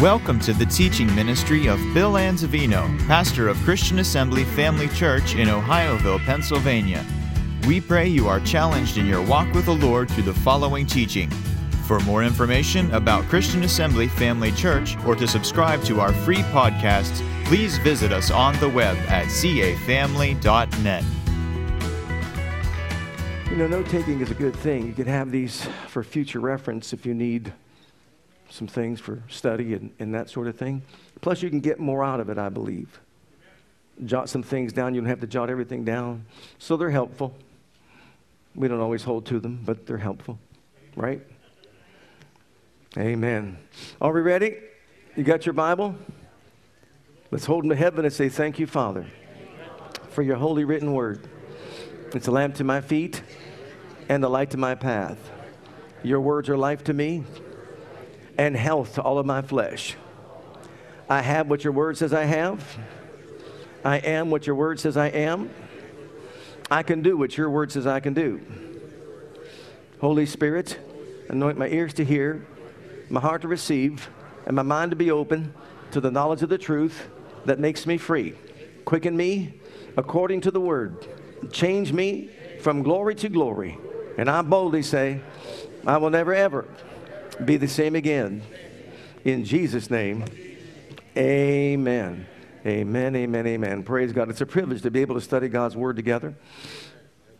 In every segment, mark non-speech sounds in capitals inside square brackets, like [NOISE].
Welcome to the teaching ministry of Bill Anzavino, pastor of Christian Assembly Family Church in Ohioville, Pennsylvania. We pray you are challenged in your walk with the Lord through the following teaching. For more information about Christian Assembly Family Church or to subscribe to our free podcasts, please visit us on the web at cafamily.net. You know, note taking is a good thing. You can have these for future reference if you need some things for study and, and that sort of thing. Plus, you can get more out of it, I believe. Jot some things down. You don't have to jot everything down. So they're helpful. We don't always hold to them, but they're helpful, right? Amen. Are we ready? You got your Bible? Let's hold them to heaven and say, Thank you, Father, for your holy written word. It's a lamp to my feet and a light to my path. Your words are life to me and health to all of my flesh. I have what your word says I have. I am what your word says I am. I can do what your word says I can do. Holy Spirit, anoint my ears to hear, my heart to receive, and my mind to be open to the knowledge of the truth that makes me free. Quicken me according to the word. Change me from glory to glory. And I boldly say, I will never ever be the same again. In Jesus' name, amen. Amen, amen, amen. Praise God. It's a privilege to be able to study God's Word together.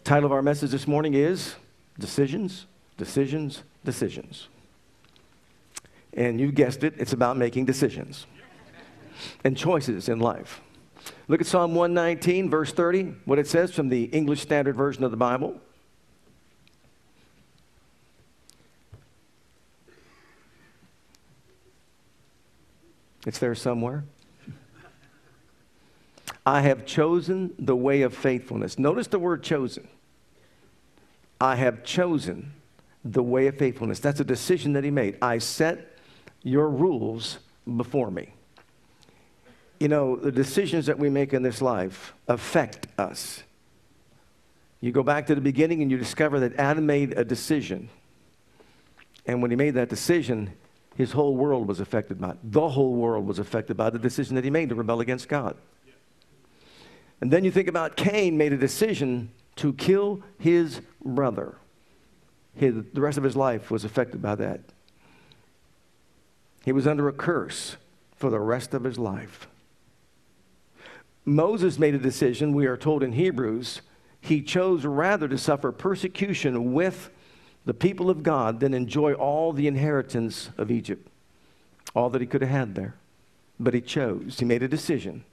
Title of our message this morning is Decisions, Decisions, Decisions. And you guessed it, it's about making decisions and choices in life. Look at Psalm 119, verse 30, what it says from the English Standard Version of the Bible. It's there somewhere. I have chosen the way of faithfulness. Notice the word chosen. I have chosen the way of faithfulness. That's a decision that he made. I set your rules before me. You know, the decisions that we make in this life affect us. You go back to the beginning and you discover that Adam made a decision. And when he made that decision, his whole world was affected by it. The whole world was affected by the decision that he made to rebel against God. And then you think about Cain made a decision to kill his brother. His, the rest of his life was affected by that. He was under a curse for the rest of his life. Moses made a decision, we are told in Hebrews, he chose rather to suffer persecution with the people of God then enjoy all the inheritance of Egypt, all that he could have had there. But he chose, he made a decision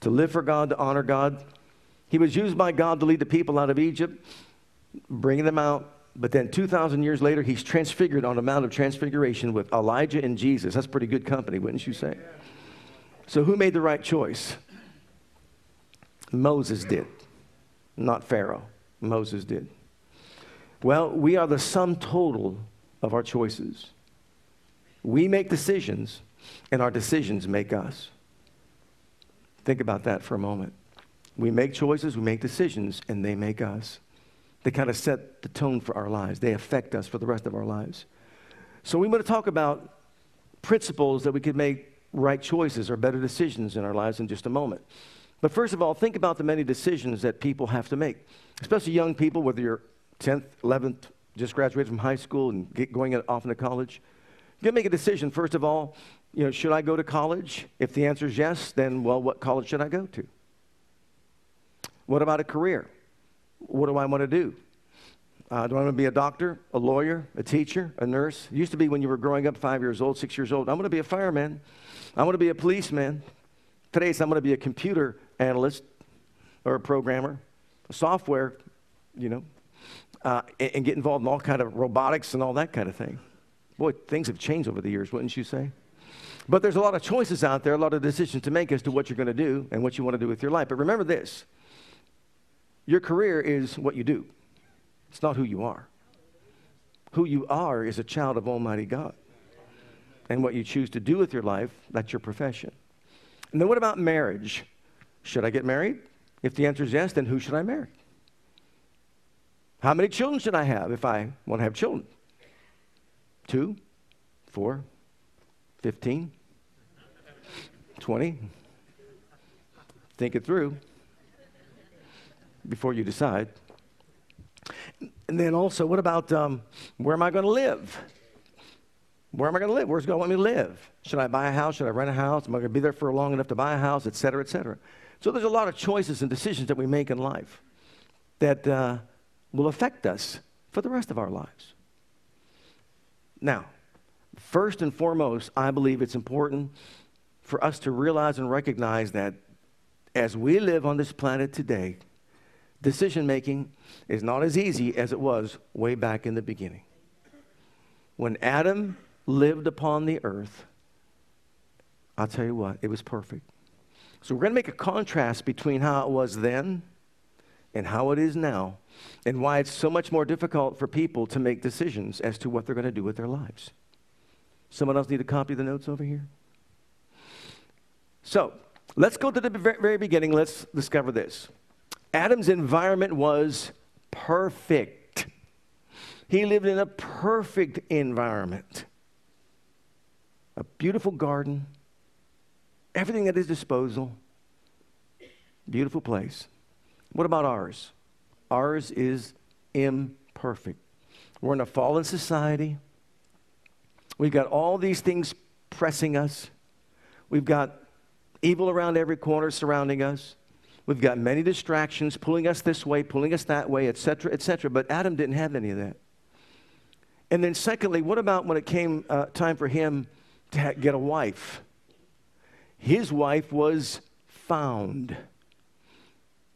to live for God, to honor God. He was used by God to lead the people out of Egypt, bringing them out. But then 2,000 years later, he's transfigured on the Mount of Transfiguration with Elijah and Jesus. That's pretty good company, wouldn't you say? So, who made the right choice? Moses did, not Pharaoh. Moses did. Well, we are the sum total of our choices. We make decisions, and our decisions make us. Think about that for a moment. We make choices, we make decisions, and they make us. They kind of set the tone for our lives, they affect us for the rest of our lives. So, we want to talk about principles that we could make right choices or better decisions in our lives in just a moment. But first of all, think about the many decisions that people have to make, especially young people, whether you're 10th, 11th, just graduated from high school and get going off into college. You gotta make a decision. First of all, you know, should I go to college? If the answer is yes, then well, what college should I go to? What about a career? What do I want to do? Uh, do I want to be a doctor, a lawyer, a teacher, a nurse? It used to be when you were growing up, five years old, six years old. I want to be a fireman. I want to be a policeman. Today, I'm going to be a computer analyst or a programmer, a software, you know, uh, and, and, get involved in all kind of robotics and all that kind of thing. Boy, things have changed over the years, wouldn't you say? But there's a lot of choices out there, a lot of decisions to make as to what you're going to do and what you want to do with your life. But remember this your career is what you do, it's not who you are. Who you are is a child of Almighty God. And what you choose to do with your life, that's your profession. And then what about marriage? Should I get married? If the answer is yes, then who should I marry? How many children should I have if I want to have children? Two, four, fifteen, 20. Think it through before you decide. And then also, what about um, where am I going to live? Where am I going to live? Where's God want me to live? Should I buy a house? Should I rent a house? Am I going to be there for long enough to buy a house, et cetera, et cetera? So there's a lot of choices and decisions that we make in life that uh, will affect us for the rest of our lives. Now, first and foremost, I believe it's important for us to realize and recognize that as we live on this planet today, decision making is not as easy as it was way back in the beginning. When Adam lived upon the earth, I'll tell you what, it was perfect. So we're going to make a contrast between how it was then and how it is now, and why it's so much more difficult for people to make decisions as to what they're going to do with their lives. Someone else need a copy the notes over here? So let's go to the very beginning. Let's discover this. Adam's environment was perfect. He lived in a perfect environment. A beautiful garden, everything at his disposal. Beautiful place. What about ours? Ours is imperfect. We're in a fallen society. We've got all these things pressing us. We've got evil around every corner surrounding us. We've got many distractions pulling us this way, pulling us that way, etc., etc. But Adam didn't have any of that. And then, secondly, what about when it came uh, time for him to get a wife? His wife was found.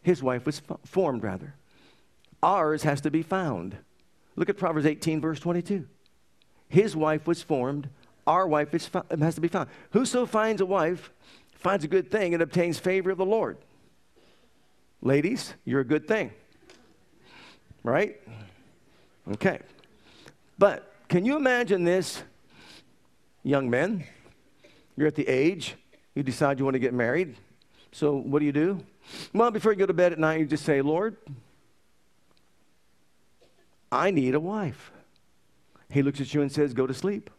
His wife was formed, rather. Ours has to be found. Look at Proverbs 18, verse 22. His wife was formed. Our wife is has to be found. Whoso finds a wife finds a good thing and obtains favor of the Lord. Ladies, you're a good thing. Right? Okay. But can you imagine this, young men? You're at the age, you decide you want to get married. So what do you do? Well, before you go to bed at night, you just say, Lord, I need a wife. He looks at you and says, Go to sleep.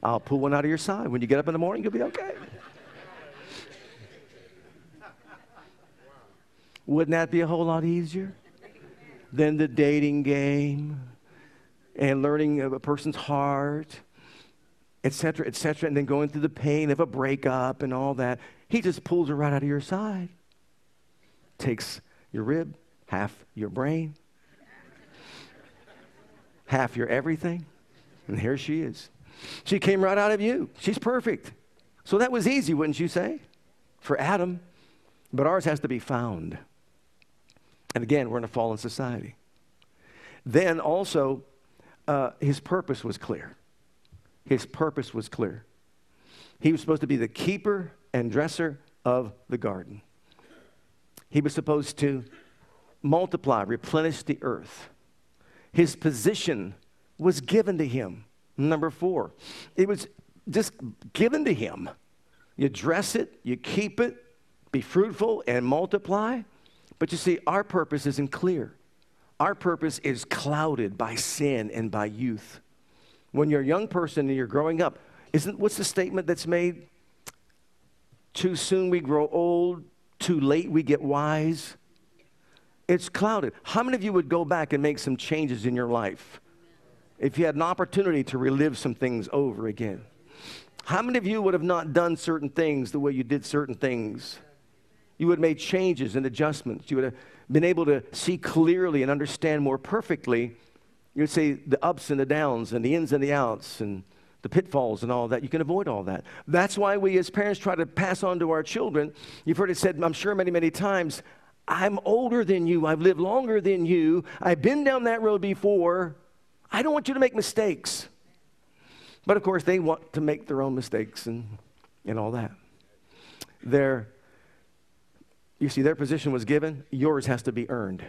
I'll pull one out of your side. When you get up in the morning, you'll be okay. Wouldn't that be a whole lot easier than the dating game and learning a person's heart, etc., etc., and then going through the pain of a breakup and all that? He just pulls her right out of your side, takes your rib, half your brain, half your everything, and here she is. She came right out of you. She's perfect. So that was easy, wouldn't you say? For Adam. But ours has to be found. And again, we're in a fallen society. Then also, uh, his purpose was clear. His purpose was clear. He was supposed to be the keeper and dresser of the garden. He was supposed to multiply, replenish the earth. His position was given to him. Number four, it was just given to him. You dress it, you keep it, be fruitful, and multiply. But you see, our purpose isn't clear. Our purpose is clouded by sin and by youth. When you're a young person and you're growing up, isn't what's the statement that's made? Too soon we grow old, too late we get wise. It's clouded. How many of you would go back and make some changes in your life if you had an opportunity to relive some things over again? How many of you would have not done certain things the way you did certain things? You would have made changes and adjustments. You would have been able to see clearly and understand more perfectly. You would say the ups and the downs and the ins and the outs and the pitfalls and all that. You can avoid all that. That's why we as parents try to pass on to our children. You've heard it said, I'm sure, many, many times I'm older than you. I've lived longer than you. I've been down that road before. I don't want you to make mistakes. But of course, they want to make their own mistakes and, and all that. They're you see, their position was given, yours has to be earned.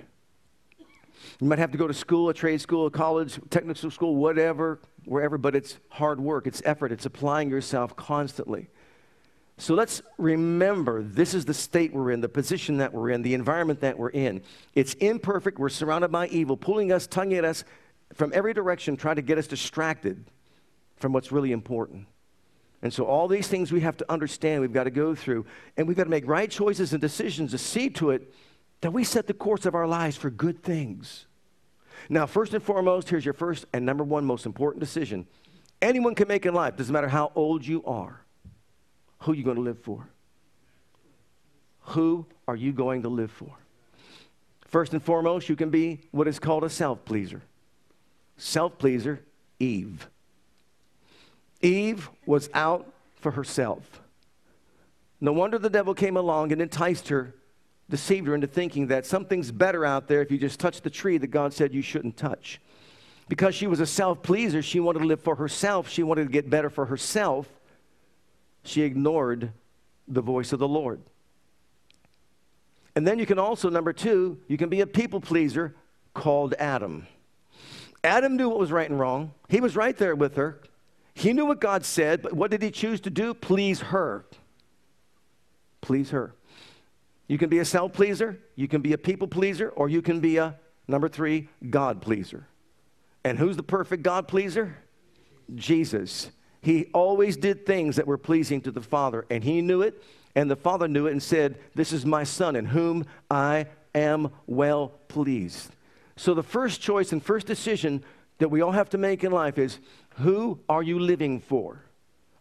You might have to go to school, a trade school, a college, technical school, whatever, wherever, but it's hard work, it's effort, it's applying yourself constantly. So let's remember this is the state we're in, the position that we're in, the environment that we're in. It's imperfect, we're surrounded by evil, pulling us, tugging at us from every direction, trying to get us distracted from what's really important. And so, all these things we have to understand, we've got to go through, and we've got to make right choices and decisions to see to it that we set the course of our lives for good things. Now, first and foremost, here's your first and number one most important decision anyone can make in life, doesn't matter how old you are. Who are you going to live for? Who are you going to live for? First and foremost, you can be what is called a self pleaser. Self pleaser, Eve. Eve was out for herself. No wonder the devil came along and enticed her, deceived her into thinking that something's better out there if you just touch the tree that God said you shouldn't touch. Because she was a self pleaser, she wanted to live for herself, she wanted to get better for herself. She ignored the voice of the Lord. And then you can also, number two, you can be a people pleaser called Adam. Adam knew what was right and wrong. He was right there with her. He knew what God said, but what did he choose to do? Please her. Please her. You can be a self pleaser, you can be a people pleaser, or you can be a, number three, God pleaser. And who's the perfect God pleaser? Jesus. He always did things that were pleasing to the Father, and he knew it, and the Father knew it and said, This is my Son in whom I am well pleased. So, the first choice and first decision that we all have to make in life is who are you living for?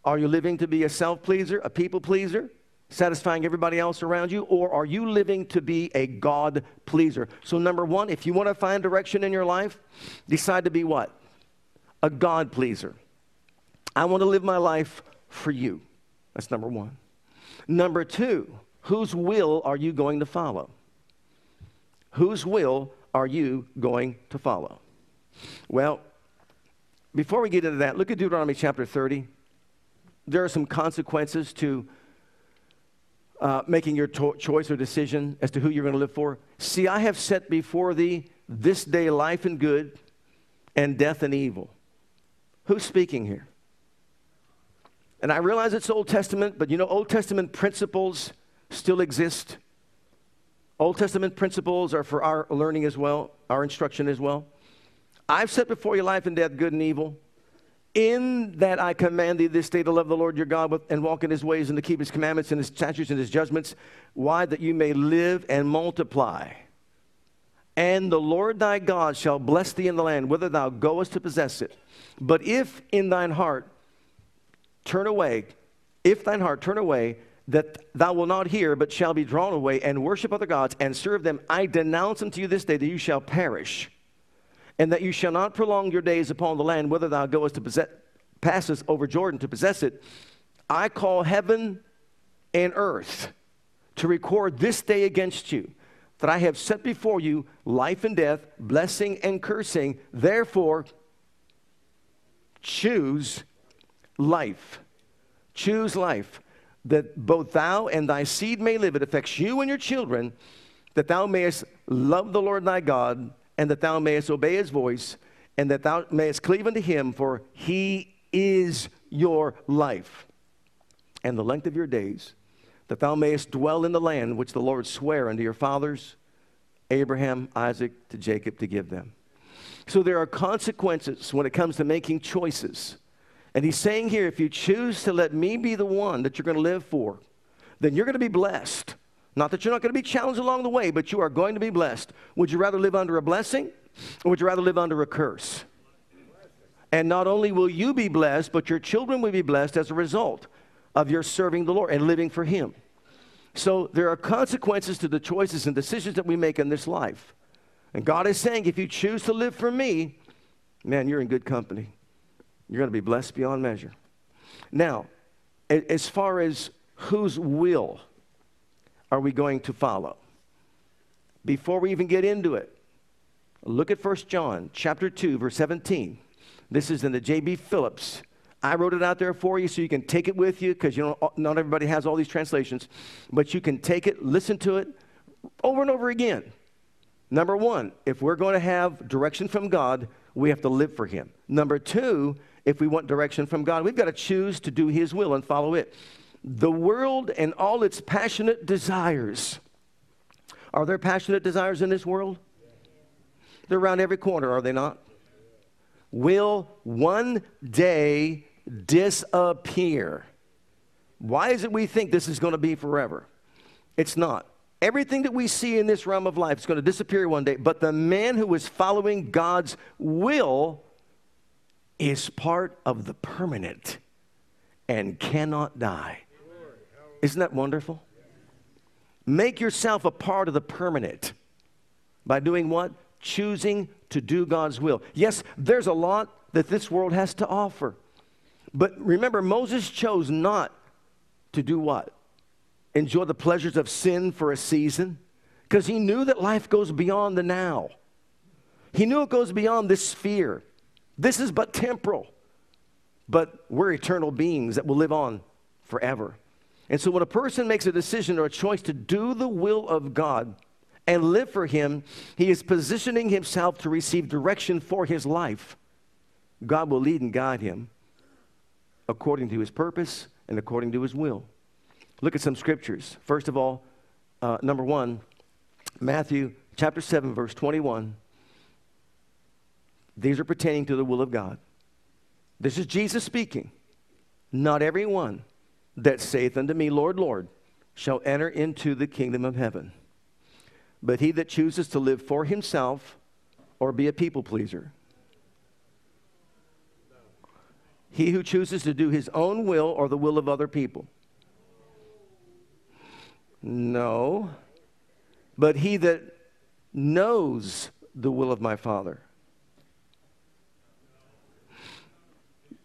Are you living to be a self pleaser, a people pleaser, satisfying everybody else around you, or are you living to be a God pleaser? So, number one, if you want to find direction in your life, decide to be what? A God pleaser. I want to live my life for you. That's number one. Number two, whose will are you going to follow? Whose will are you going to follow? Well, before we get into that, look at Deuteronomy chapter 30. There are some consequences to uh, making your to- choice or decision as to who you're going to live for. See, I have set before thee this day life and good, and death and evil. Who's speaking here? And I realize it's Old Testament, but you know, Old Testament principles still exist. Old Testament principles are for our learning as well, our instruction as well. I've set before you life and death, good and evil. In that I command thee this day to love the Lord your God with, and walk in his ways and to keep his commandments and his statutes and his judgments. Why? That you may live and multiply. And the Lord thy God shall bless thee in the land, whither thou goest to possess it. But if in thine heart turn away, if thine heart turn away, that thou wilt not hear, but shall be drawn away and worship other gods and serve them, I denounce unto you this day that you shall perish, and that you shall not prolong your days upon the land, whither thou goest to possess, passes over Jordan to possess it. I call heaven and earth to record this day against you, that I have set before you life and death, blessing and cursing. Therefore, choose life. Choose life, that both thou and thy seed may live. It affects you and your children, that thou mayest love the Lord thy God, and that thou mayest obey his voice, and that thou mayest cleave unto him, for he is your life and the length of your days, that thou mayest dwell in the land which the Lord sware unto your fathers, Abraham, Isaac, to Jacob, to give them. So there are consequences when it comes to making choices. And he's saying here if you choose to let me be the one that you're going to live for, then you're going to be blessed. Not that you're not going to be challenged along the way, but you are going to be blessed. Would you rather live under a blessing or would you rather live under a curse? And not only will you be blessed, but your children will be blessed as a result of your serving the Lord and living for Him. So there are consequences to the choices and decisions that we make in this life. And God is saying, if you choose to live for me, man, you're in good company. You're going to be blessed beyond measure. Now, as far as whose will are we going to follow? Before we even get into it, look at 1 John chapter 2 verse 17. This is in the J.B. Phillips. I wrote it out there for you so you can take it with you because you know not everybody has all these translations, but you can take it, listen to it over and over again. Number 1, if we're going to have direction from God, we have to live for him. Number 2, if we want direction from God. We've got to choose to do His will and follow it. The world and all its passionate desires. Are there passionate desires in this world? They're around every corner, are they not? Will one day disappear. Why is it we think this is going to be forever? It's not. Everything that we see in this realm of life is going to disappear one day, but the man who is following God's will is part of the permanent and cannot die. Isn't that wonderful? Make yourself a part of the permanent by doing what? Choosing to do God's will. Yes, there's a lot that this world has to offer. But remember, Moses chose not to do what? Enjoy the pleasures of sin for a season? Because he knew that life goes beyond the now. He knew it goes beyond this sphere. This is but temporal, but we're eternal beings that will live on forever. And so, when a person makes a decision or a choice to do the will of God and live for Him, he is positioning himself to receive direction for his life. God will lead and guide him according to His purpose and according to His will. Look at some scriptures. First of all, uh, number one, Matthew chapter 7, verse 21. These are pertaining to the will of God. This is Jesus speaking. Not every one that saith unto me, Lord, Lord, shall enter into the kingdom of heaven, but he that chooses to live for himself or be a people pleaser. He who chooses to do his own will or the will of other people. No, but he that knows the will of my Father.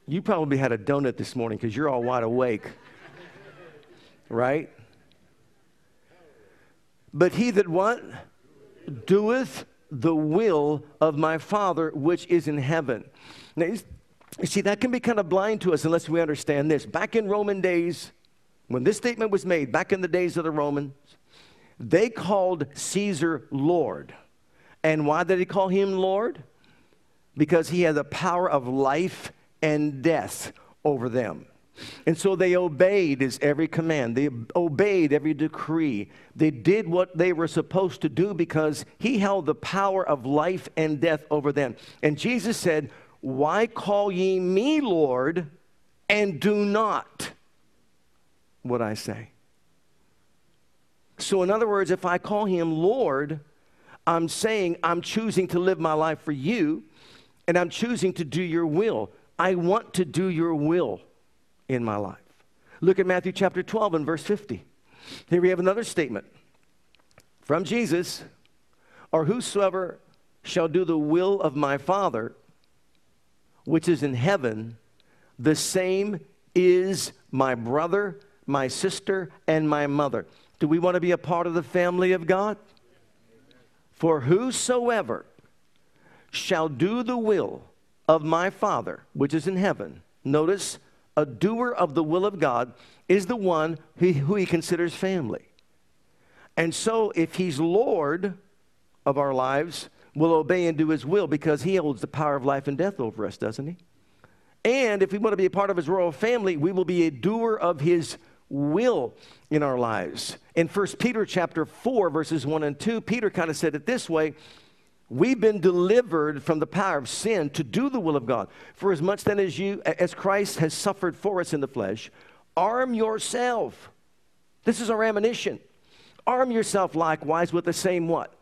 You probably had a donut this morning because you're all wide awake, right? But he that what? Doeth the will of my Father which is in heaven. Now, you see, that can be kind of blind to us unless we understand this. Back in Roman days, when this statement was made, back in the days of the Romans, they called Caesar Lord. And why did they call him Lord? Because he had the power of life and death over them. And so they obeyed his every command. They obeyed every decree. They did what they were supposed to do because he held the power of life and death over them. And Jesus said, Why call ye me Lord and do not what I say? So, in other words, if I call him Lord, I'm saying I'm choosing to live my life for you and I'm choosing to do your will. I want to do your will in my life. Look at Matthew chapter 12 and verse 50. Here we have another statement from Jesus or whosoever shall do the will of my Father, which is in heaven, the same is my brother, my sister, and my mother. Do we want to be a part of the family of God? For whosoever shall do the will of my Father, which is in heaven, notice, a doer of the will of God is the one who, who he considers family. And so, if he's Lord of our lives, we'll obey and do his will because he holds the power of life and death over us, doesn't he? And if we want to be a part of his royal family, we will be a doer of his will in our lives. In 1 Peter chapter 4 verses 1 and 2, Peter kind of said it this way, We've been delivered from the power of sin to do the will of God. For as much then as you, as Christ has suffered for us in the flesh, arm yourself. This is our ammunition. Arm yourself likewise with the same what?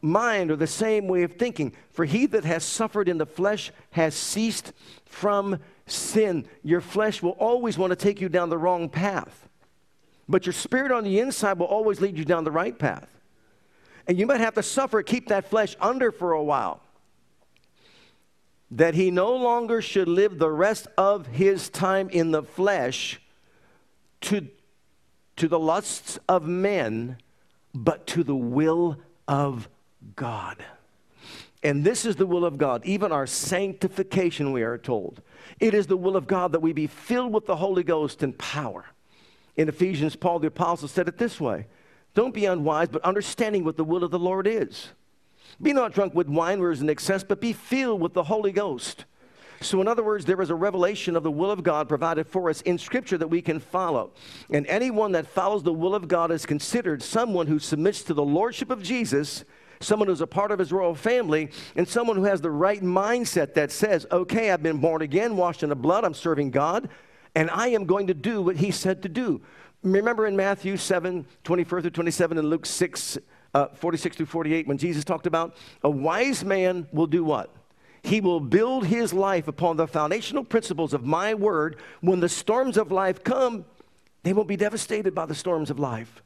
Mind or the same way of thinking. For he that has suffered in the flesh has ceased from sin. Your flesh will always want to take you down the wrong path. But your spirit on the inside will always lead you down the right path. And you might have to suffer, keep that flesh under for a while. That he no longer should live the rest of his time in the flesh to, to the lusts of men, but to the will of God. And this is the will of God, even our sanctification, we are told. It is the will of God that we be filled with the Holy Ghost and power. In Ephesians, Paul the Apostle said it this way don't be unwise, but understanding what the will of the Lord is. Be not drunk with wine where is in excess, but be filled with the Holy Ghost. So, in other words, there is a revelation of the will of God provided for us in Scripture that we can follow. And anyone that follows the will of God is considered someone who submits to the Lordship of Jesus, someone who's a part of his royal family, and someone who has the right mindset that says, okay, I've been born again, washed in the blood, I'm serving God, and I am going to do what he said to do. Remember in Matthew 7 24 through 27 and Luke 6 uh, 46 through 48 when Jesus talked about a wise man will do what? He will build his life upon the foundational principles of my word. When the storms of life come, they won't be devastated by the storms of life,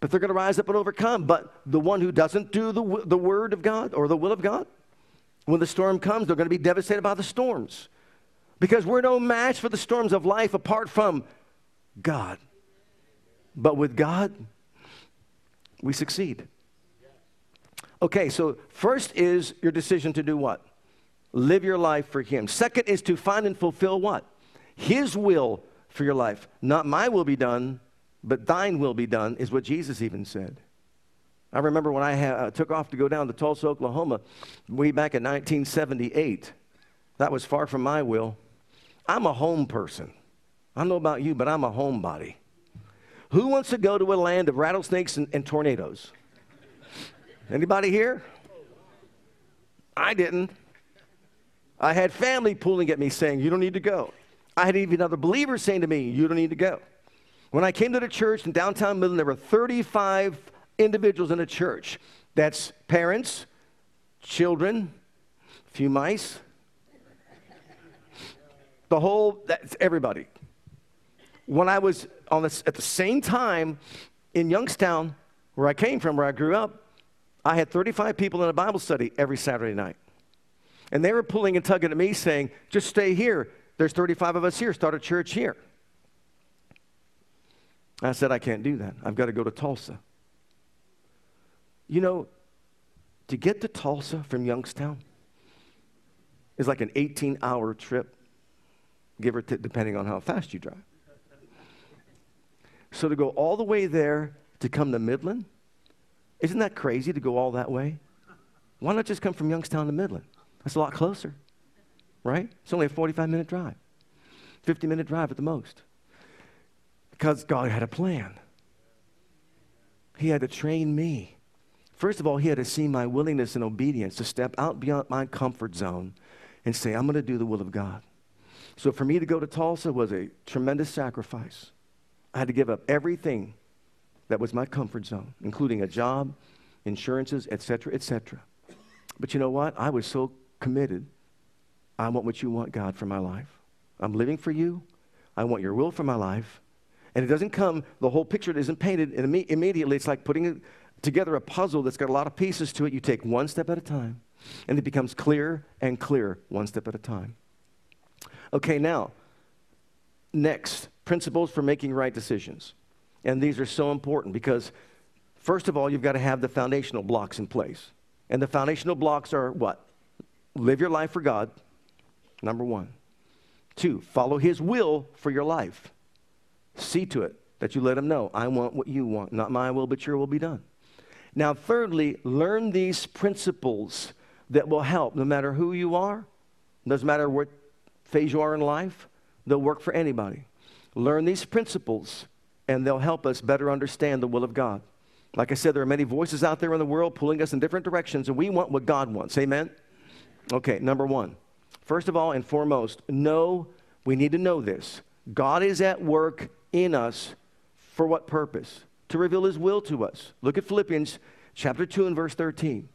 but they're going to rise up and overcome. But the one who doesn't do the, the word of God or the will of God, when the storm comes, they're going to be devastated by the storms because we're no match for the storms of life apart from God. But with God, we succeed. Okay, so first is your decision to do what? Live your life for Him. Second is to find and fulfill what? His will for your life. Not my will be done, but thine will be done, is what Jesus even said. I remember when I uh, took off to go down to Tulsa, Oklahoma, way back in 1978. That was far from my will. I'm a home person. I don't know about you, but I'm a homebody. Who wants to go to a land of rattlesnakes and, and tornadoes? Anybody here? I didn't. I had family pulling at me saying, You don't need to go. I had even other believers saying to me, You don't need to go. When I came to the church in downtown Midland, there were 35 individuals in the church. That's parents, children, a few mice, the whole, that's everybody. When I was on this, at the same time in Youngstown, where I came from, where I grew up, I had 35 people in a Bible study every Saturday night. And they were pulling and tugging at me saying, just stay here. There's 35 of us here. Start a church here. I said, I can't do that. I've got to go to Tulsa. You know, to get to Tulsa from Youngstown is like an 18 hour trip, give or take, depending on how fast you drive. So to go all the way there to come to Midland, isn't that crazy to go all that way? Why not just come from Youngstown to Midland? That's a lot closer, right? It's only a 45 minute drive, 50 minute drive at the most. Because God had a plan. He had to train me. First of all, He had to see my willingness and obedience to step out beyond my comfort zone and say, I'm going to do the will of God. So for me to go to Tulsa was a tremendous sacrifice. I had to give up everything that was my comfort zone, including a job, insurances, etc., etc. But you know what? I was so committed. I want what you want, God, for my life. I'm living for you. I want your will for my life. And it doesn't come, the whole picture isn't painted and imme- immediately. It's like putting together a puzzle that's got a lot of pieces to it. You take one step at a time, and it becomes clearer and clearer one step at a time. Okay, now, next, principles for making right decisions. And these are so important because, first of all, you've got to have the foundational blocks in place. And the foundational blocks are what? Live your life for God, number one. Two, follow His will for your life. See to it that you let Him know, I want what you want. Not my will, but your will be done. Now, thirdly, learn these principles that will help no matter who you are, doesn't matter what phase you are in life, they'll work for anybody. Learn these principles and they'll help us better understand the will of God. Like I said, there are many voices out there in the world pulling us in different directions, and we want what God wants. Amen? Okay, number one. First of all and foremost, know, we need to know this. God is at work in us for what purpose? To reveal his will to us. Look at Philippians chapter 2 and verse 13.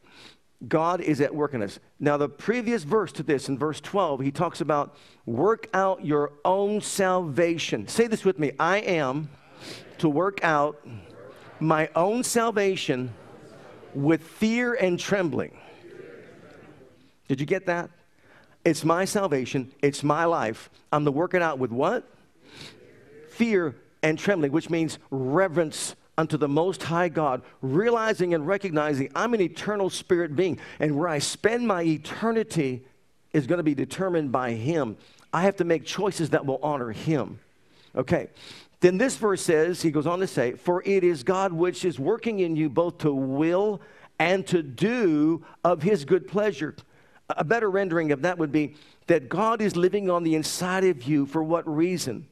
God is at work in us. Now, the previous verse to this, in verse 12, he talks about work out your own salvation. Say this with me I am to work out my own salvation with fear and trembling. Did you get that? It's my salvation, it's my life. I'm to work it out with what? Fear and trembling, which means reverence unto the Most High God, realizing and recognizing I'm an eternal spirit being, and where I spend my eternity is going to be determined by Him. I have to make choices that will honor Him. Okay, then this verse says, he goes on to say, For it is God which is working in you both to will and to do of his good pleasure. A better rendering of that would be that God is living on the inside of you for what reason?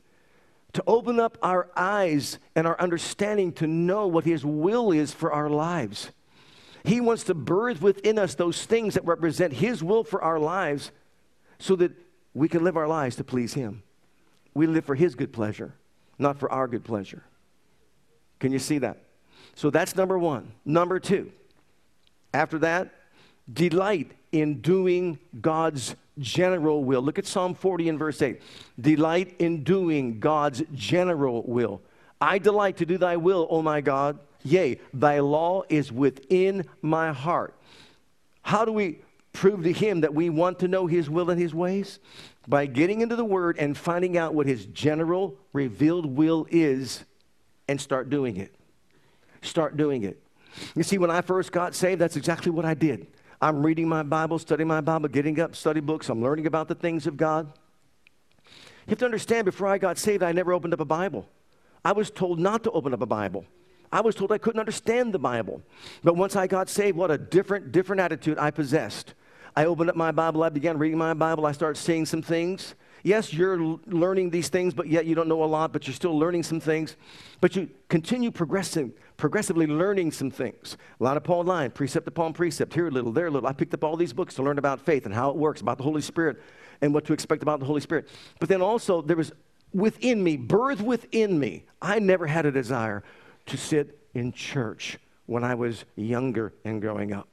To open up our eyes and our understanding to know what his will is for our lives. He wants to birth within us those things that represent His will for our lives so that we can live our lives to please Him. We live for His good pleasure, not for our good pleasure. Can you see that? So that's number one. Number two, after that, delight in doing God's general will. Look at Psalm 40 and verse 8. Delight in doing God's general will. I delight to do thy will, O my God. Yea, thy law is within my heart. How do we prove to him that we want to know his will and his ways? By getting into the word and finding out what his general revealed will is and start doing it. Start doing it. You see, when I first got saved, that's exactly what I did. I'm reading my Bible, studying my Bible, getting up, study books. I'm learning about the things of God. You have to understand, before I got saved, I never opened up a Bible. I was told not to open up a Bible. I was told I couldn't understand the Bible. But once I got saved, what a different, different attitude I possessed. I opened up my Bible, I began reading my Bible, I started seeing some things. Yes, you're learning these things, but yet you don't know a lot, but you're still learning some things. But you continue progressing, progressively learning some things. a Line upon line, precept upon precept, here a little, there a little. I picked up all these books to learn about faith and how it works, about the Holy Spirit, and what to expect about the Holy Spirit. But then also, there was within me, birth within me. I never had a desire to sit in church when I was younger and growing up.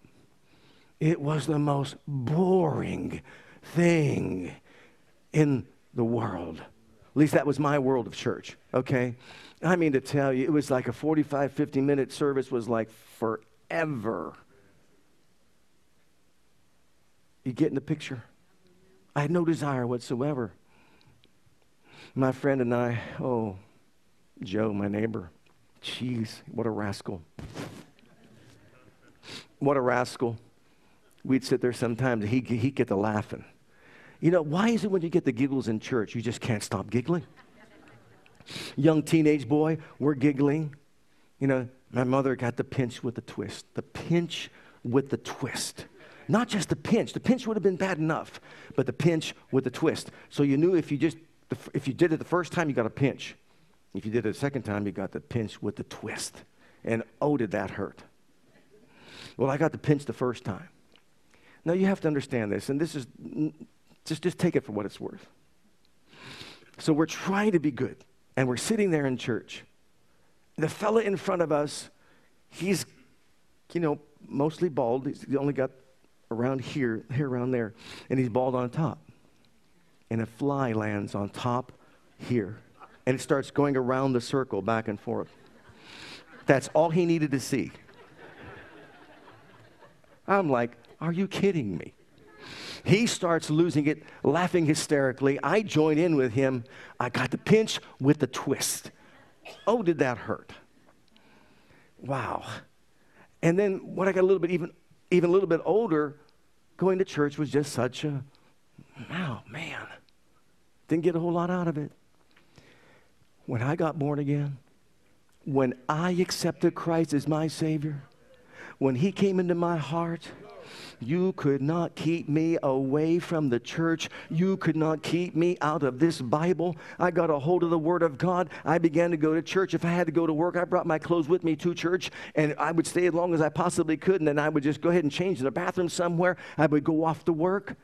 It was the most boring thing in the world. At least that was my world of church, okay? I mean to tell you, it was like a 45, 50 minute service was like forever. You getting the picture? I had no desire whatsoever. My friend and I, oh, Joe, my neighbor, jeez, what a rascal. What a rascal. We'd sit there sometimes, he'd, he'd get to laughing. You know, why is it when you get the giggles in church, you just can't stop giggling? Young teenage boy, we're giggling. You know, my mother got the pinch with the twist. The pinch with the twist. Not just the pinch. The pinch would have been bad enough, but the pinch with the twist. So you knew if you just if you did it the first time, you got a pinch. If you did it the second time, you got the pinch with the twist. And oh, did that hurt. Well, I got the pinch the first time. Now you have to understand this, and this is just, just take it for what it's worth. So we're trying to be good, and we're sitting there in church. The fella in front of us, he's, you know, mostly bald. He's only got around here, hair around there, and he's bald on top and a fly lands on top here. And it starts going around the circle back and forth. That's all he needed to see. I'm like, are you kidding me? He starts losing it, laughing hysterically. I join in with him. I got the pinch with the twist. Oh, did that hurt? Wow. And then when I got a little bit even even a little bit older, going to church was just such a oh man. Didn't get a whole lot out of it. When I got born again, when I accepted Christ as my Savior, when He came into my heart, you could not keep me away from the church. You could not keep me out of this Bible. I got a hold of the Word of God. I began to go to church. If I had to go to work, I brought my clothes with me to church, and I would stay as long as I possibly could, and then I would just go ahead and change in the bathroom somewhere. I would go off to work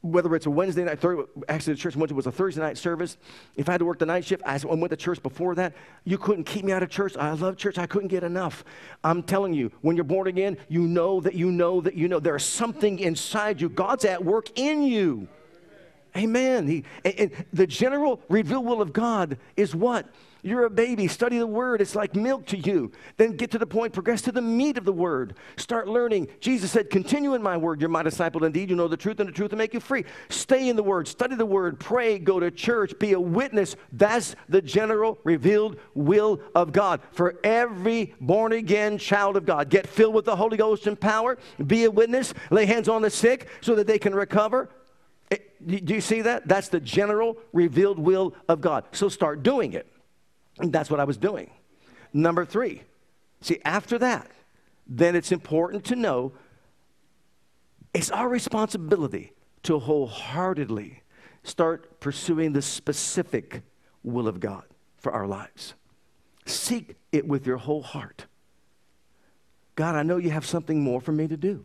whether it's a Wednesday night, third, actually the church went to was a Thursday night service. If I had to work the night shift, I went to church before that. You couldn't keep me out of church. I love church. I couldn't get enough. I'm telling you, when you're born again, you know that you know that you know there's something inside you. God's at work in you. Amen. He, and, and the general revealed will of God is what? You're a baby. Study the word. It's like milk to you. Then get to the point, progress to the meat of the word. Start learning. Jesus said, Continue in my word. You're my disciple indeed. You know the truth, and the truth will make you free. Stay in the word. Study the word. Pray. Go to church. Be a witness. That's the general revealed will of God for every born again child of God. Get filled with the Holy Ghost and power. Be a witness. Lay hands on the sick so that they can recover. Eh, do you see that? That's the general revealed will of God. So start doing it. And that's what I was doing. Number three, see, after that, then it's important to know it's our responsibility to wholeheartedly start pursuing the specific will of God for our lives. Seek it with your whole heart. God, I know you have something more for me to do.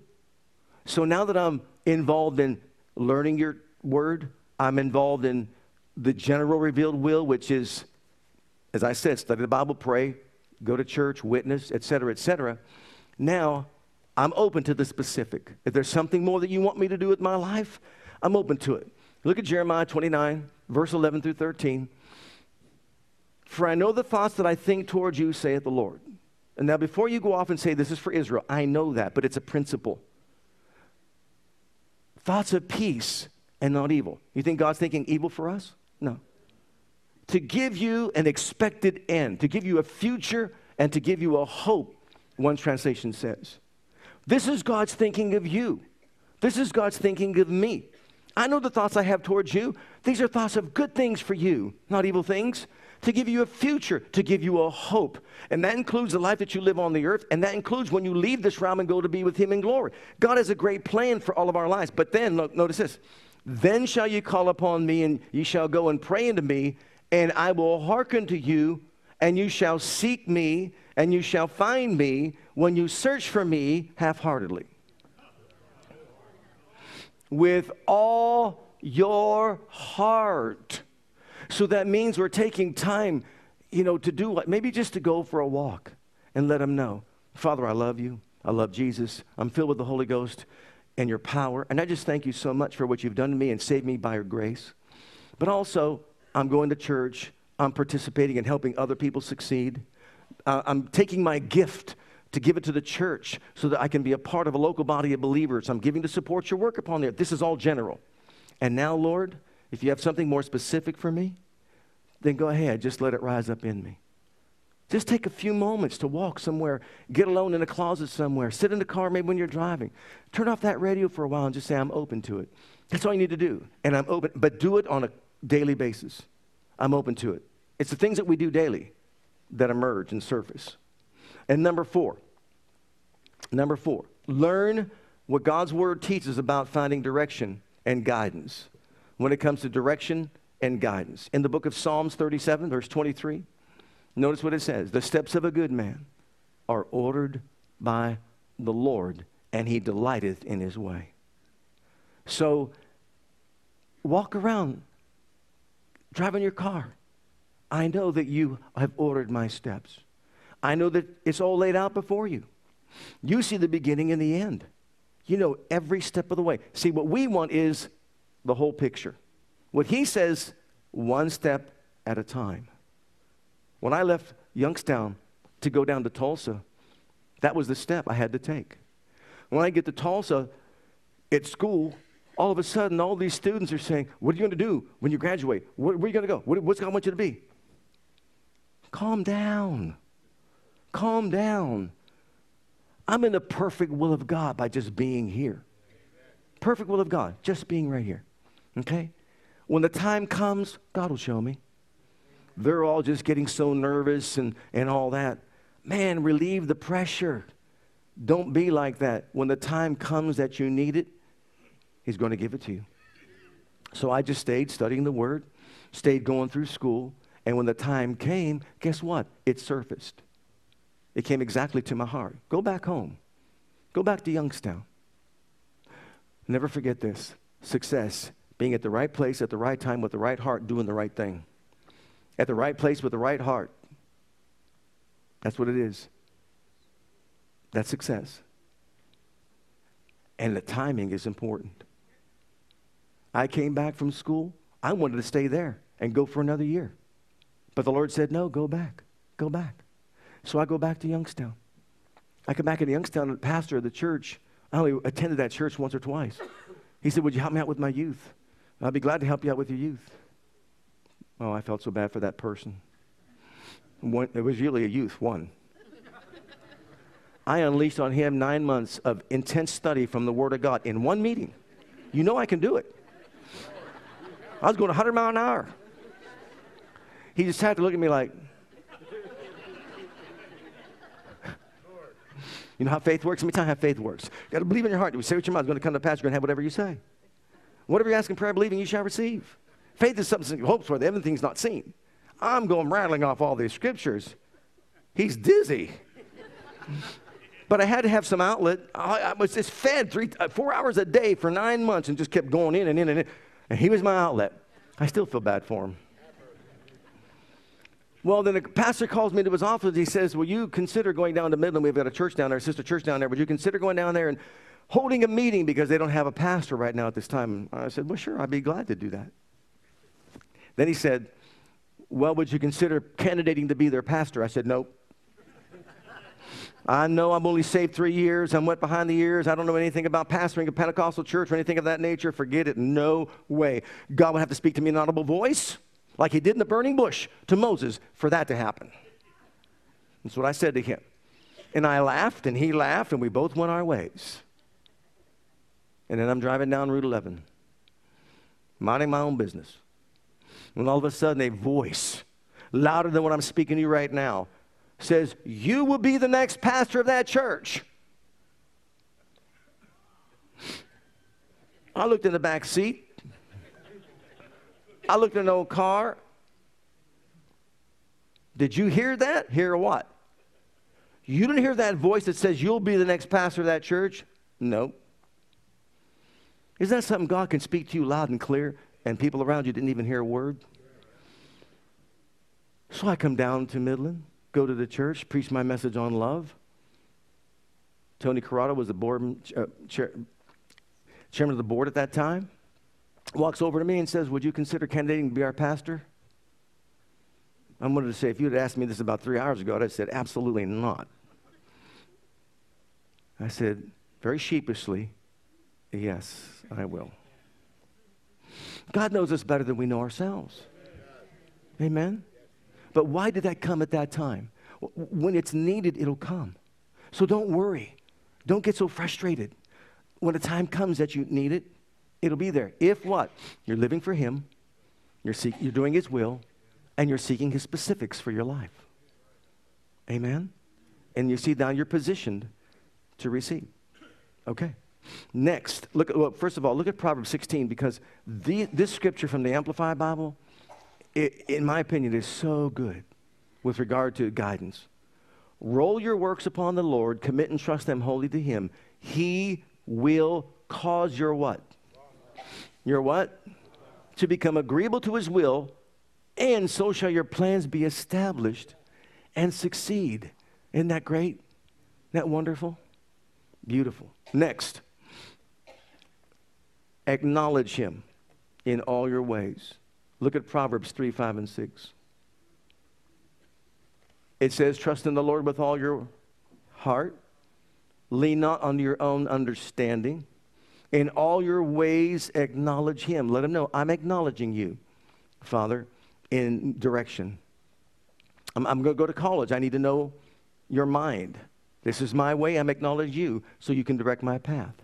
So now that I'm involved in learning your word, I'm involved in the general revealed will, which is, as I said, study the Bible, pray, go to church, witness, etc., etc. Now, I'm open to the specific. If there's something more that you want me to do with my life, I'm open to it. Look at Jeremiah 29, verse 11 through 13. For I know the thoughts that I think towards you, saith the Lord. And now, before you go off and say this is for Israel, I know that, but it's a principle. Thoughts of peace and not evil. You think God's thinking evil for us? No. To give you an expected end, to give you a future and to give you a hope, one translation says. This is God's thinking of you. This is God's thinking of me. I know the thoughts I have towards you. These are thoughts of good things for you, not evil things, to give you a future, to give you a hope. And that includes the life that you live on the earth, and that includes when you leave this realm and go to be with Him in glory. God has a great plan for all of our lives. But then, look, notice this then shall you call upon me, and ye shall go and pray unto me, and I will hearken to you, and you shall seek me, and you shall find me when you search for me half heartedly. With all your heart. So that means we're taking time, you know, to do what? Maybe just to go for a walk and let them know, Father, I love you. I love Jesus. I'm filled with the Holy Ghost and your power. And I just thank you so much for what you've done to me and saved me by your grace. But also, I'm going to church. I'm participating in helping other people succeed. Uh, I'm taking my gift to give it to the church so that I can be a part of a local body of believers. I'm giving to support your work upon there. This is all general. And now, Lord, if you have something more specific for me, then go ahead. Just let it rise up in me. Just take a few moments to walk somewhere, get alone in a closet somewhere, sit in the car maybe when you're driving. Turn off that radio for a while and just say, I'm open to it. That's all you need to do. And I'm open, but do it on a daily basis. I'm open to it. It's the things that we do daily that emerge and surface. And number four, number four, learn what God's word teaches about finding direction and guidance when it comes to direction and guidance. In the book of Psalms 37, verse 23, Notice what it says The steps of a good man are ordered by the Lord, and he delighteth in his way. So walk around, driving your car. I know that you have ordered my steps. I know that it's all laid out before you. You see the beginning and the end. You know every step of the way. See, what we want is the whole picture. What he says, one step at a time. When I left Youngstown to go down to Tulsa, that was the step I had to take. When I get to Tulsa at school, all of a sudden, all these students are saying, What are you going to do when you graduate? Where, where are you going to go? What, what's God want you to be? Calm down. Calm down. I'm in the perfect will of God by just being here. Perfect will of God, just being right here. Okay? When the time comes, God will show me they're all just getting so nervous and, and all that. Man, relieve the pressure. Don't be like that. When the time comes that you need it, He's going to give it to you. So I just stayed studying the Word, stayed going through school, and when the time came, guess what? It surfaced. It came exactly to my heart. Go back home. Go back to Youngstown. Never forget this success, being at the right place at the right time with the right heart, doing the right thing at the right place with the right heart. That's what it is. That's success. And the timing is important. I came back from school. I wanted to stay there and go for another year. But the Lord said, no, go back. Go back. So I go back to Youngstown. I come back to Youngstown, and the pastor of the church, I only attended that church once or twice. He said, Would you help me out with my youth? I'd be glad to help you out with your youth. Oh, I felt so bad for that person. One, it was really a youth, one. I unleashed on him nine months of intense study from the Word of God in one meeting. You know I can do it. I was going 100 mile an hour. He just had to look at me like, [LAUGHS] you know how faith works? Let me tell you how faith works. You got to believe in your heart. You say what your is going to come to pass. You're going to have whatever you say. Whatever you ask in prayer, believing, you shall receive. Faith is something you hope for, that everything's not seen. I'm going rattling off all these scriptures. He's dizzy. But I had to have some outlet. I, was just fed three, uh, four hours a day for nine months and just kept going in and in and in. And he was my outlet. I still feel bad for him. Well, then the pastor calls me to his office. He says, Will you consider going down to Midland? We've got a church down there, sister church down there. Would you consider going down there and holding a meeting because they don't have a pastor right now at this time? I said, Well, sure, I'd be glad to do that. Then he said, Well, would you consider candidating to be their pastor? I said, Nope. I know I'm only saved three years. I'm wet behind the ears. I don't know anything about pastoring a Pentecostal church or anything of that nature. Forget it. No way. God would have to speak to me in an audible voice like he did in the burning bush to Moses for that to happen. That's what I said to him. And I laughed, and he laughed, and we both went our ways. And then I'm driving down Route 11, minding my own business. When all of a sudden, a voice, louder than what I'm speaking to you right now, says, You will be the next pastor of that church. I looked in the back seat. I looked in an old car. Did you hear that? Hear what? You didn't hear that voice that says you'll be the next pastor of that church? No. Isn't that something God can speak to you loud and clear and people around you didn't even hear a word? So I come down to Midland, go to the church, preach my message on love. Tony Corrado was the board uh, chair, chairman of the board at that time walks over to me and says, Would you consider candidating to be our pastor? I wanted to say, if you had asked me this about three hours ago, I'd have said, Absolutely not. I said, very sheepishly, Yes, I will. God knows us better than we know ourselves. Amen? But why did that come at that time? When it's needed, it'll come. So don't worry. Don't get so frustrated. When the time comes that you need it, It'll be there. If what? You're living for Him, you're, seek, you're doing His will, and you're seeking His specifics for your life. Amen? And you see now you're positioned to receive. Okay. Next, look at, well, first of all, look at Proverbs 16 because the, this scripture from the Amplified Bible, it, in my opinion, is so good with regard to guidance. Roll your works upon the Lord, commit and trust them wholly to Him. He will cause your what? Your what? To become agreeable to his will, and so shall your plans be established and succeed. Isn't that great? Isn't that wonderful? Beautiful. Next, acknowledge him in all your ways. Look at Proverbs 3, 5, and 6. It says, Trust in the Lord with all your heart, lean not on your own understanding. In all your ways, acknowledge Him. Let Him know, I'm acknowledging you, Father, in direction. I'm, I'm going to go to college. I need to know your mind. This is my way. I'm acknowledging you so you can direct my path.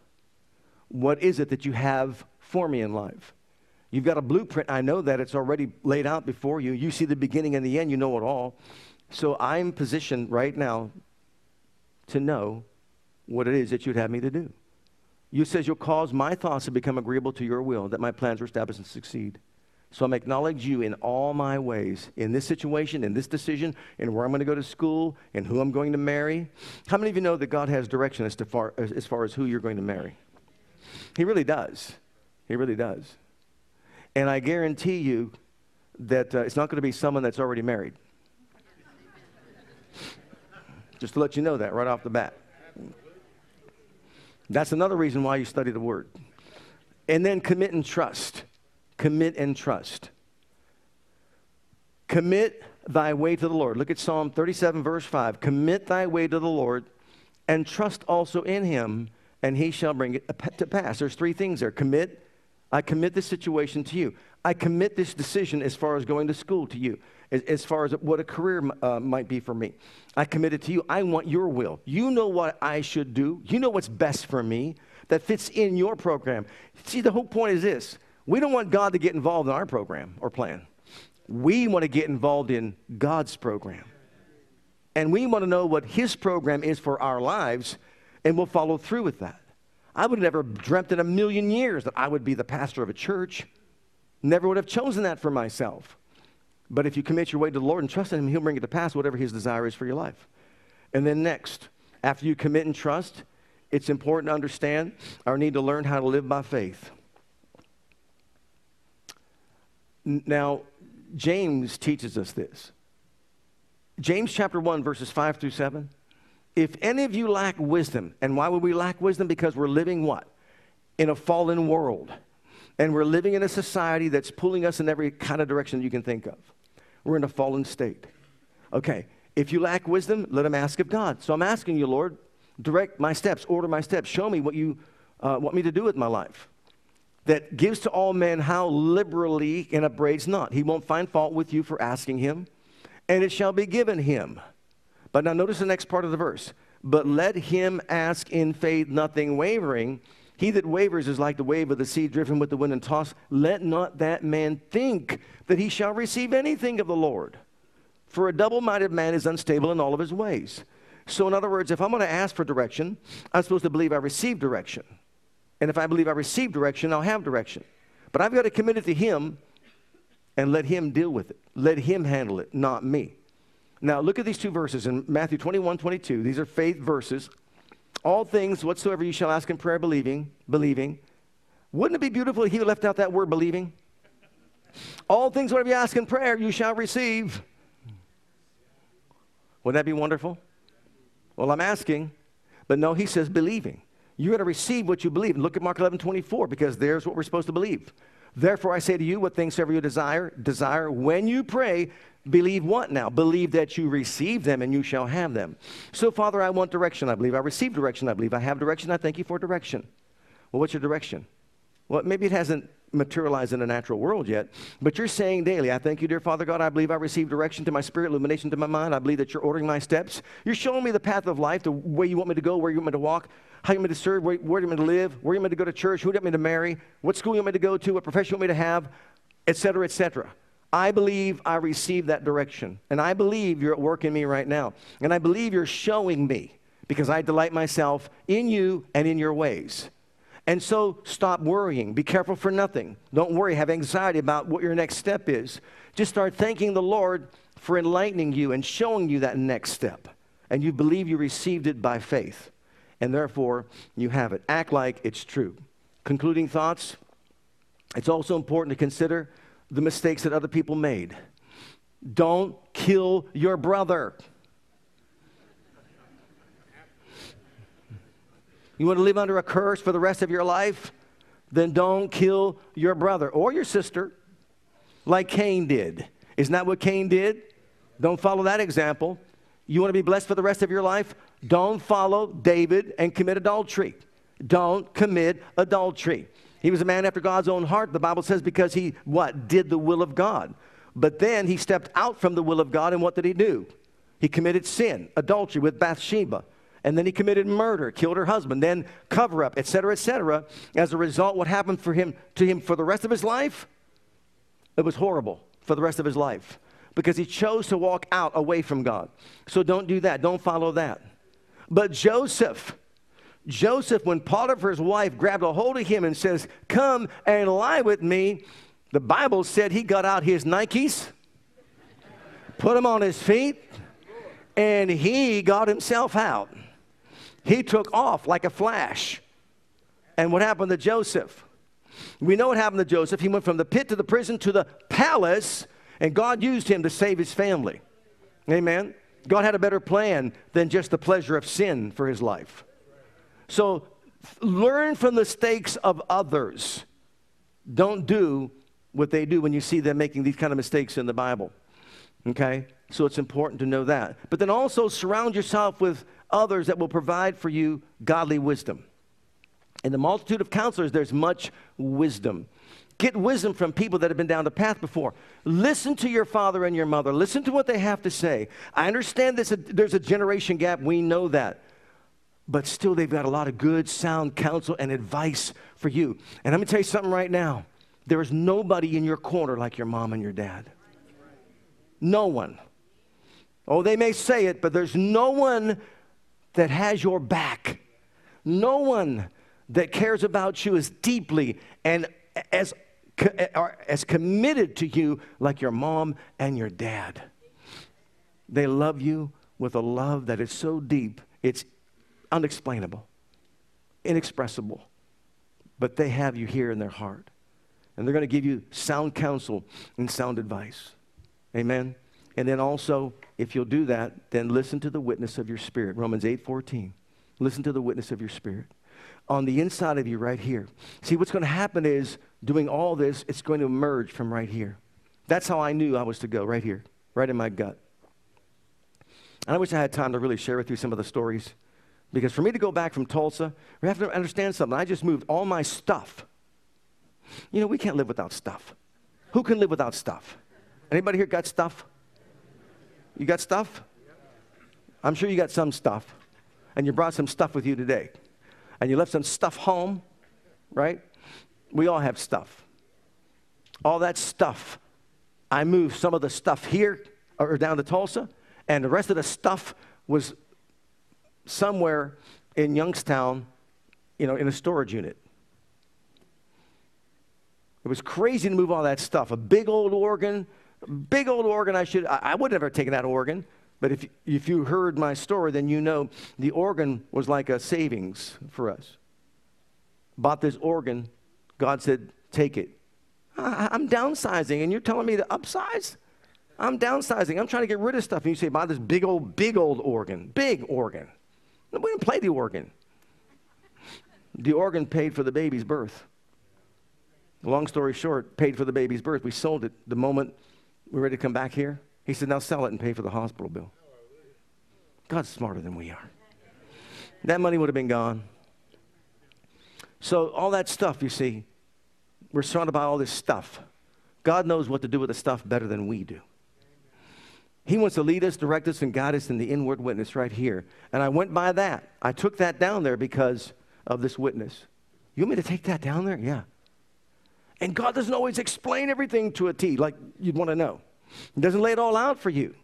What is it that you have for me in life? You've got a blueprint. I know that it's already laid out before you. You see the beginning and the end, you know it all. So I'm positioned right now to know what it is that you'd have me to do. You says you'll cause my thoughts to become agreeable to your will, that my plans are established and succeed. So I'm acknowledge you in all my ways, in this situation, in this decision, in where I'm going to go to school, in who I'm going to marry. How many of you know that God has direction as, far, as far as who you're going to marry? He really does. He really does. And I guarantee you that uh, it's not going to be someone that's already married. Just to let you know that right off the bat. That's another reason why you study the Word. And then commit and trust. Commit and trust. Commit thy way to the Lord. Look at Psalm 37, verse 5. Commit thy way to the Lord and trust also in him, and he shall bring it to pass. There's three things there. Commit, I commit this situation to you. I commit this decision as far as going to school to you as, as far as what a career uh, might be for me. I commit it to you. I want your will. You know what I should do. You know what's best for me that fits in your program. See, the whole point is this we don't want God to get involved in our program or plan. We want to get involved in God's program. And we want to know what His program is for our lives, and we'll follow through with that. I would have never dreamt in a million years that I would be the pastor of a church. Never would have chosen that for myself. But if you commit your way to the Lord and trust in Him, He'll bring it to pass, whatever His desire is for your life. And then next, After you commit and trust, it's important to understand our need to learn how to live by faith. Now, James teaches us this. James chapter 1, verses 5 through 7. If any of you lack wisdom, and why would we lack wisdom? Because we're living what? In a fallen world. And we're living in a society that's pulling us in every kind of direction you can think of. We're in a fallen state. Okay, if you lack wisdom, let him ask of God. So I'm asking you, Lord, direct my steps, order my steps, show me what you uh, want me to do with my life. That gives to all men how liberally and upbraids not. He won't find fault with you for asking him, and it shall be given him. But now notice the next part of the verse. But let him ask in faith, nothing wavering. He that wavers is like the wave of the sea driven with the wind and tossed. Let not that man think that he shall receive anything of the Lord. For a double minded man is unstable in all of his ways. So, in other words, if I'm going to ask for direction, I'm supposed to believe I receive direction. And if I believe I receive direction, I'll have direction. But I've got to commit it to Him and let Him deal with it. Let Him handle it, not me. Now, look at these two verses in Matthew 21 22. These are faith verses. All things whatsoever you shall ask in prayer, believing, believing. Wouldn't it be beautiful if he left out that word believing? All things whatever you ask in prayer, you shall receive. Wouldn't that be wonderful? Well, I'm asking, but no, he says believing. You're going to receive what you believe. Look at Mark 11, 24, because there's what we're supposed to believe. Therefore, I say to you, what things ever you desire, desire when you pray, Believe what now? Believe that you receive them and you shall have them. So, Father, I want direction. I believe I receive direction. I believe I have direction. I thank you for direction. Well, what's your direction? Well, maybe it hasn't materialized in the natural world yet, but you're saying daily, I thank you, dear Father God. I believe I receive direction to my spirit, illumination to my mind. I believe that you're ordering my steps. You're showing me the path of life, the way you want me to go, where you want me to walk, how you want me to serve, where, where you want me to live, where you want me to go to church, who you want me to marry, what school you want me to go to, what profession you want me to have, etc., etc. I believe I receive that direction. And I believe you're at work in me right now. And I believe you're showing me because I delight myself in you and in your ways. And so stop worrying. Be careful for nothing. Don't worry. Have anxiety about what your next step is. Just start thanking the Lord for enlightening you and showing you that next step. And you believe you received it by faith. And therefore, you have it. Act like it's true. Concluding thoughts. It's also important to consider the mistakes that other people made. Don't kill your brother. You want to live under a curse for the rest of your life? Then don't kill your brother or your sister like Cain did. Isn't that what Cain did? Don't follow that example. You want to be blessed for the rest of your life? Don't follow David and commit adultery. Don't commit adultery. He was a man after God's own heart, the Bible says, because he, what? Did the will of God. But then he stepped out from the will of God, and what did he do? He committed sin, adultery with Bathsheba. And then he committed murder, killed her husband, then cover up, etc., etc. As a result, what happened for him to him for the rest of his life? It was horrible for the rest of his life because he chose to walk out away from God. So don't do that. Don't follow that. But Joseph, Joseph, when Potiphar's wife grabbed a hold of him and says, Come and lie with me, the Bible said he got out his Nikes, put them on his feet, and he got himself out. He took off like a flash. And what happened to Joseph? We know what happened to Joseph. He went from the pit to the prison to the palace, and God used him to save his family. Amen. God had a better plan than just the pleasure of sin for his life. So learn from the mistakes of others. Don't do what they do when you see them making these kind of mistakes in the Bible. Okay? So it's important to know that. But then also surround yourself with others that will provide for you godly wisdom. In the multitude of counselors, there's much wisdom. Get wisdom from people that have been down the path before. Listen to your father and your mother. Listen to what they have to say. I understand this, there's a generation gap. We know that but still they've got a lot of good, sound counsel and advice for you. And let me tell you something right now there is nobody in your corner like your mom and your dad. No one. Oh, they may say it, but there's no one that has your back. No one that cares about you as deeply and as, as committed to you like your mom and your dad. They love you with a love that is so deep, it's unexplainable, inexpressible. But they have you here in their heart. And they're going to give you sound counsel and sound advice. Amen. And then also, if you'll do that, then listen to the witness of your spirit. Romans 8 14. Listen to the witness of your spirit. On the inside of you, right here. See, what's going to happen is doing all this, it's going to emerge from right here. That's how I knew I was to go, right here, right in my gut. And I wish I had time to really share with you some of the stories. Because for me to go back from Tulsa, we have to understand something. I just moved all my stuff. You know, we can't live without stuff. Who can live without stuff? Anybody here got stuff? You got stuff? I'm sure you got some stuff. And you brought some stuff with you today. And you left some stuff home, right? We all have stuff. All that stuff. I moved some of the stuff here or down to Tulsa, and the rest of the stuff was somewhere in Youngstown, you know, in a storage unit. It was crazy to move all that stuff. A big old organ, big old organ. I should, I, I would never have taken that organ. But if, if you heard my story, then you know the organ was like a savings for us. Bought this organ. God said, take it. I, I'm downsizing, and you're telling me to upsize? I'm downsizing. I'm trying to get rid of stuff. And you say, buy this big old, big old organ. Big organ. We didn't play the organ. The organ paid for the baby's birth. Long story short, paid for the baby's birth. We sold it the moment were ready to come back here. He said, now sell it and pay for the hospital bill. God's smarter than we are. That money would have been gone. So, all that stuff, you see, we're surrounded by all this stuff. God knows what to do with the stuff better than we do. He wants to lead us, direct us, and guide us in the inward witness right here. And I went by that. I took that down there because of this witness. You want me to take that down there? Yeah. And God doesn't always explain everything to a T like you'd want to know. He doesn't lay it all out for you.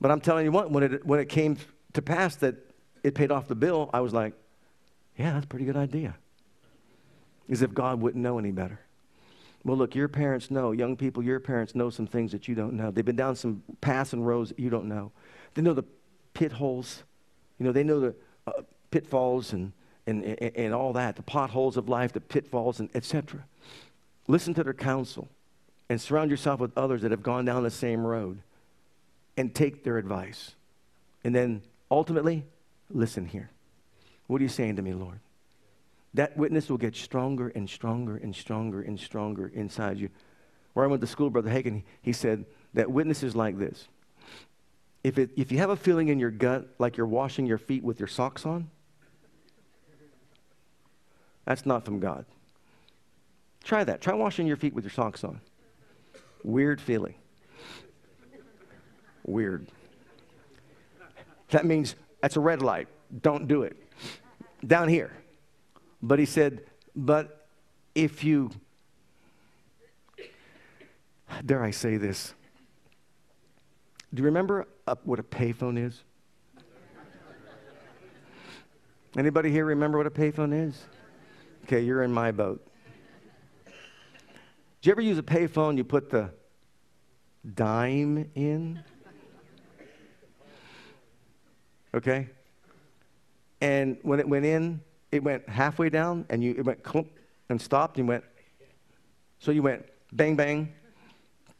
But I'm telling you what, when it, when it came to pass that it paid off the bill, I was like, yeah, that's a pretty good idea. As if God wouldn't know any better. Well, look, your parents know, young people, your parents know some things that you don't know. They've been down some paths and roads that you don't know. They know the pit holes, you know, they know the uh, pitfalls and, and, and, and all that, the potholes of life, the pitfalls, and etc. Listen to their counsel and surround yourself with others that have gone down the same road and take their advice. And then ultimately, listen here. What are you saying to me, Lord? that witness will get stronger and stronger and stronger and stronger inside you. Where I went to school, Brother Hagin, he said that witness is like this. If, it, if you have a feeling in your gut like you're washing your feet with your socks on, that's not from God. Try that. Try washing your feet with your socks on. Weird feeling. Weird. That means that's a red light. Don't do it. Down here. But he said, but if you, dare I say this, do you remember what a payphone is? Anybody here remember what a payphone is? Okay, you're in my boat. Do you ever use a payphone? You put the dime in? Okay? And when it went in, it went halfway down and you, it went clump and stopped. And went, so you went bang, bang,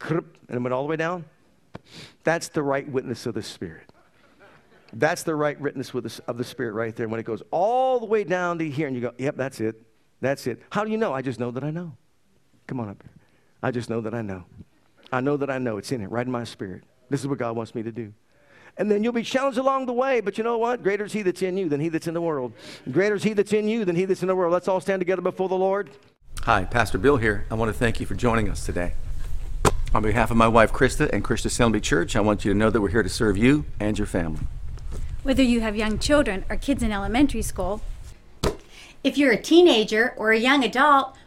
and it went all the way down. That's the right witness of the Spirit. That's the right witness the, of the Spirit right there. When it goes all the way down to here and you go, yep, that's it. That's it. How do you know? I just know that I know. Come on up here. I just know that I know. I know that I know. It's in it, right in my spirit. This is what God wants me to do. And then you'll be challenged along the way. But you know what? Greater is He that's in you than He that's in the world. Greater is He that's in you than He that's in the world. Let's all stand together before the Lord. Hi, Pastor Bill here. I want to thank you for joining us today. On behalf of my wife, Krista, and Christian Assembly Church, I want you to know that we're here to serve you and your family. Whether you have young children or kids in elementary school, if you're a teenager or a young adult,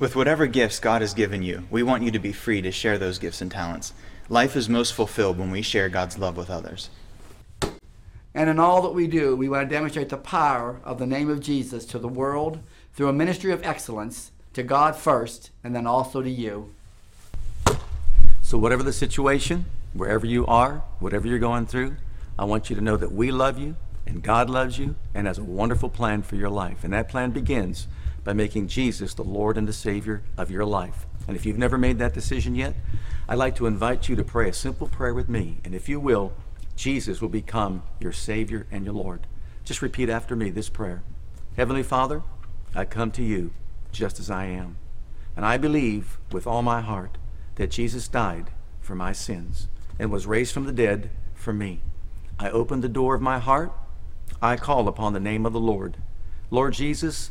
With whatever gifts God has given you, we want you to be free to share those gifts and talents. Life is most fulfilled when we share God's love with others. And in all that we do, we want to demonstrate the power of the name of Jesus to the world through a ministry of excellence to God first and then also to you. So, whatever the situation, wherever you are, whatever you're going through, I want you to know that we love you and God loves you and has a wonderful plan for your life. And that plan begins by making Jesus the Lord and the Savior of your life. And if you've never made that decision yet, I'd like to invite you to pray a simple prayer with me. And if you will, Jesus will become your Savior and your Lord. Just repeat after me this prayer Heavenly Father, I come to you just as I am. And I believe with all my heart that Jesus died for my sins and was raised from the dead for me. I open the door of my heart. I call upon the name of the Lord. Lord Jesus,